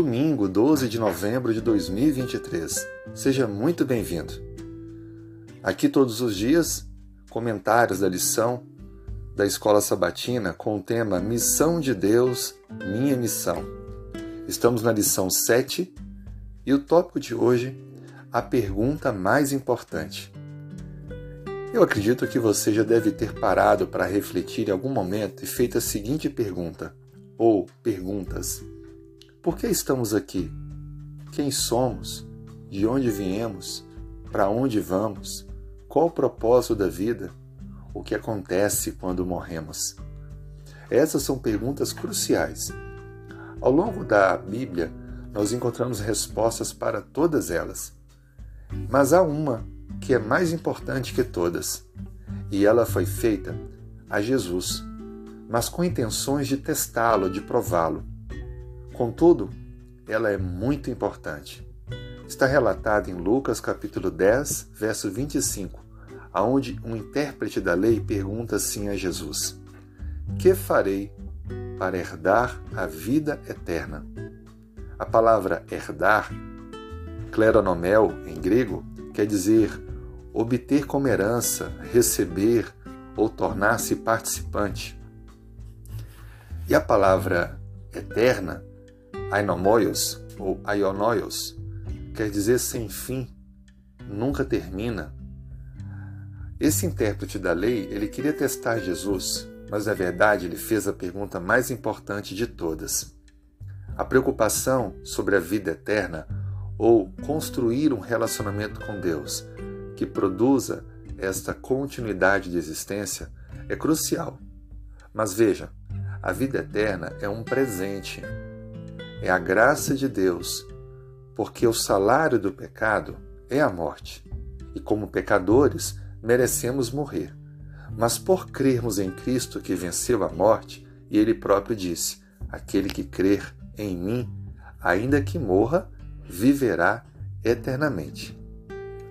domingo 12 de novembro de 2023. Seja muito bem-vindo. Aqui todos os dias, comentários da lição da Escola Sabatina com o tema Missão de Deus, Minha Missão. Estamos na lição 7 e o tópico de hoje, a pergunta mais importante. Eu acredito que você já deve ter parado para refletir em algum momento e feito a seguinte pergunta, ou perguntas. Por que estamos aqui? Quem somos? De onde viemos? Para onde vamos? Qual o propósito da vida? O que acontece quando morremos? Essas são perguntas cruciais. Ao longo da Bíblia, nós encontramos respostas para todas elas. Mas há uma que é mais importante que todas, e ela foi feita a Jesus, mas com intenções de testá-lo, de prová-lo. Contudo, ela é muito importante. Está relatada em Lucas capítulo 10, verso 25, aonde um intérprete da lei pergunta assim a Jesus: Que farei para herdar a vida eterna? A palavra herdar, kleronomel em grego, quer dizer obter como herança, receber ou tornar-se participante. E a palavra eterna Ainomoios ou Aionoios quer dizer sem fim, nunca termina. Esse intérprete da lei, ele queria testar Jesus, mas na verdade ele fez a pergunta mais importante de todas. A preocupação sobre a vida eterna ou construir um relacionamento com Deus que produza esta continuidade de existência é crucial. Mas veja, a vida eterna é um presente é a graça de Deus, porque o salário do pecado é a morte, e como pecadores merecemos morrer. Mas por crermos em Cristo que venceu a morte, e ele próprio disse: Aquele que crer em mim, ainda que morra, viverá eternamente.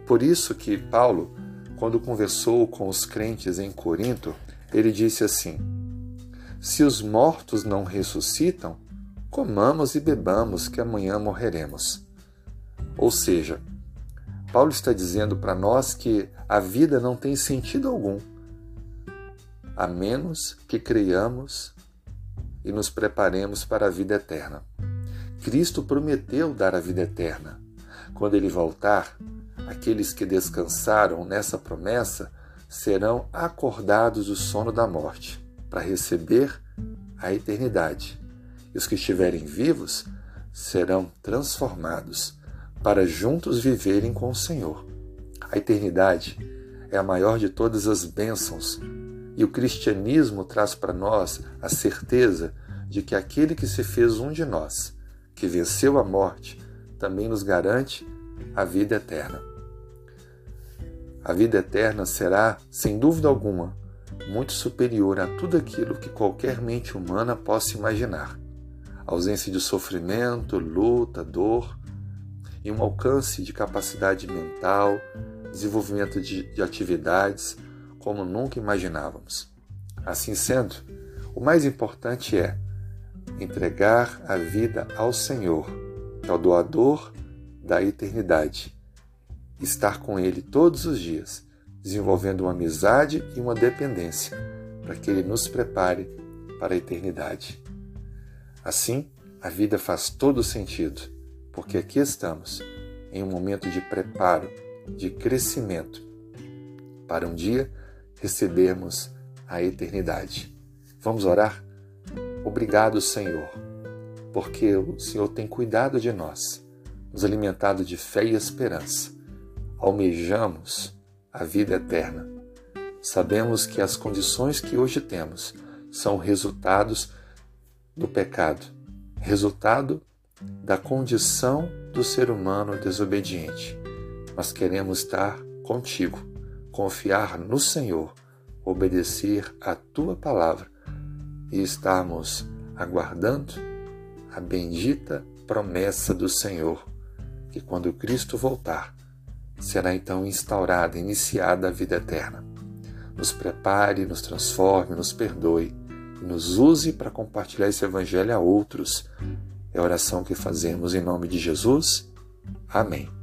Por isso que Paulo, quando conversou com os crentes em Corinto, ele disse assim: Se os mortos não ressuscitam, comamos e bebamos, que amanhã morreremos. Ou seja, Paulo está dizendo para nós que a vida não tem sentido algum, a menos que creiamos e nos preparemos para a vida eterna. Cristo prometeu dar a vida eterna. Quando ele voltar, aqueles que descansaram nessa promessa serão acordados do sono da morte para receber a eternidade os que estiverem vivos serão transformados para juntos viverem com o Senhor. A eternidade é a maior de todas as bênçãos e o cristianismo traz para nós a certeza de que aquele que se fez um de nós, que venceu a morte, também nos garante a vida eterna. A vida eterna será, sem dúvida alguma, muito superior a tudo aquilo que qualquer mente humana possa imaginar ausência de sofrimento, luta, dor e um alcance de capacidade mental, desenvolvimento de, de atividades como nunca imaginávamos. Assim sendo, o mais importante é entregar a vida ao Senhor, que é o doador da eternidade, estar com Ele todos os dias, desenvolvendo uma amizade e uma dependência, para que Ele nos prepare para a eternidade. Assim, a vida faz todo sentido, porque aqui estamos em um momento de preparo, de crescimento, para um dia recebermos a eternidade. Vamos orar? Obrigado, Senhor, porque o Senhor tem cuidado de nós, nos alimentado de fé e esperança. Almejamos a vida eterna. Sabemos que as condições que hoje temos são resultados do pecado, resultado da condição do ser humano desobediente. Mas queremos estar contigo, confiar no Senhor, obedecer a tua palavra e estarmos aguardando a bendita promessa do Senhor, que quando Cristo voltar, será então instaurada, iniciada a vida eterna. Nos prepare, nos transforme, nos perdoe e nos use para compartilhar esse Evangelho a outros. É a oração que fazemos em nome de Jesus. Amém.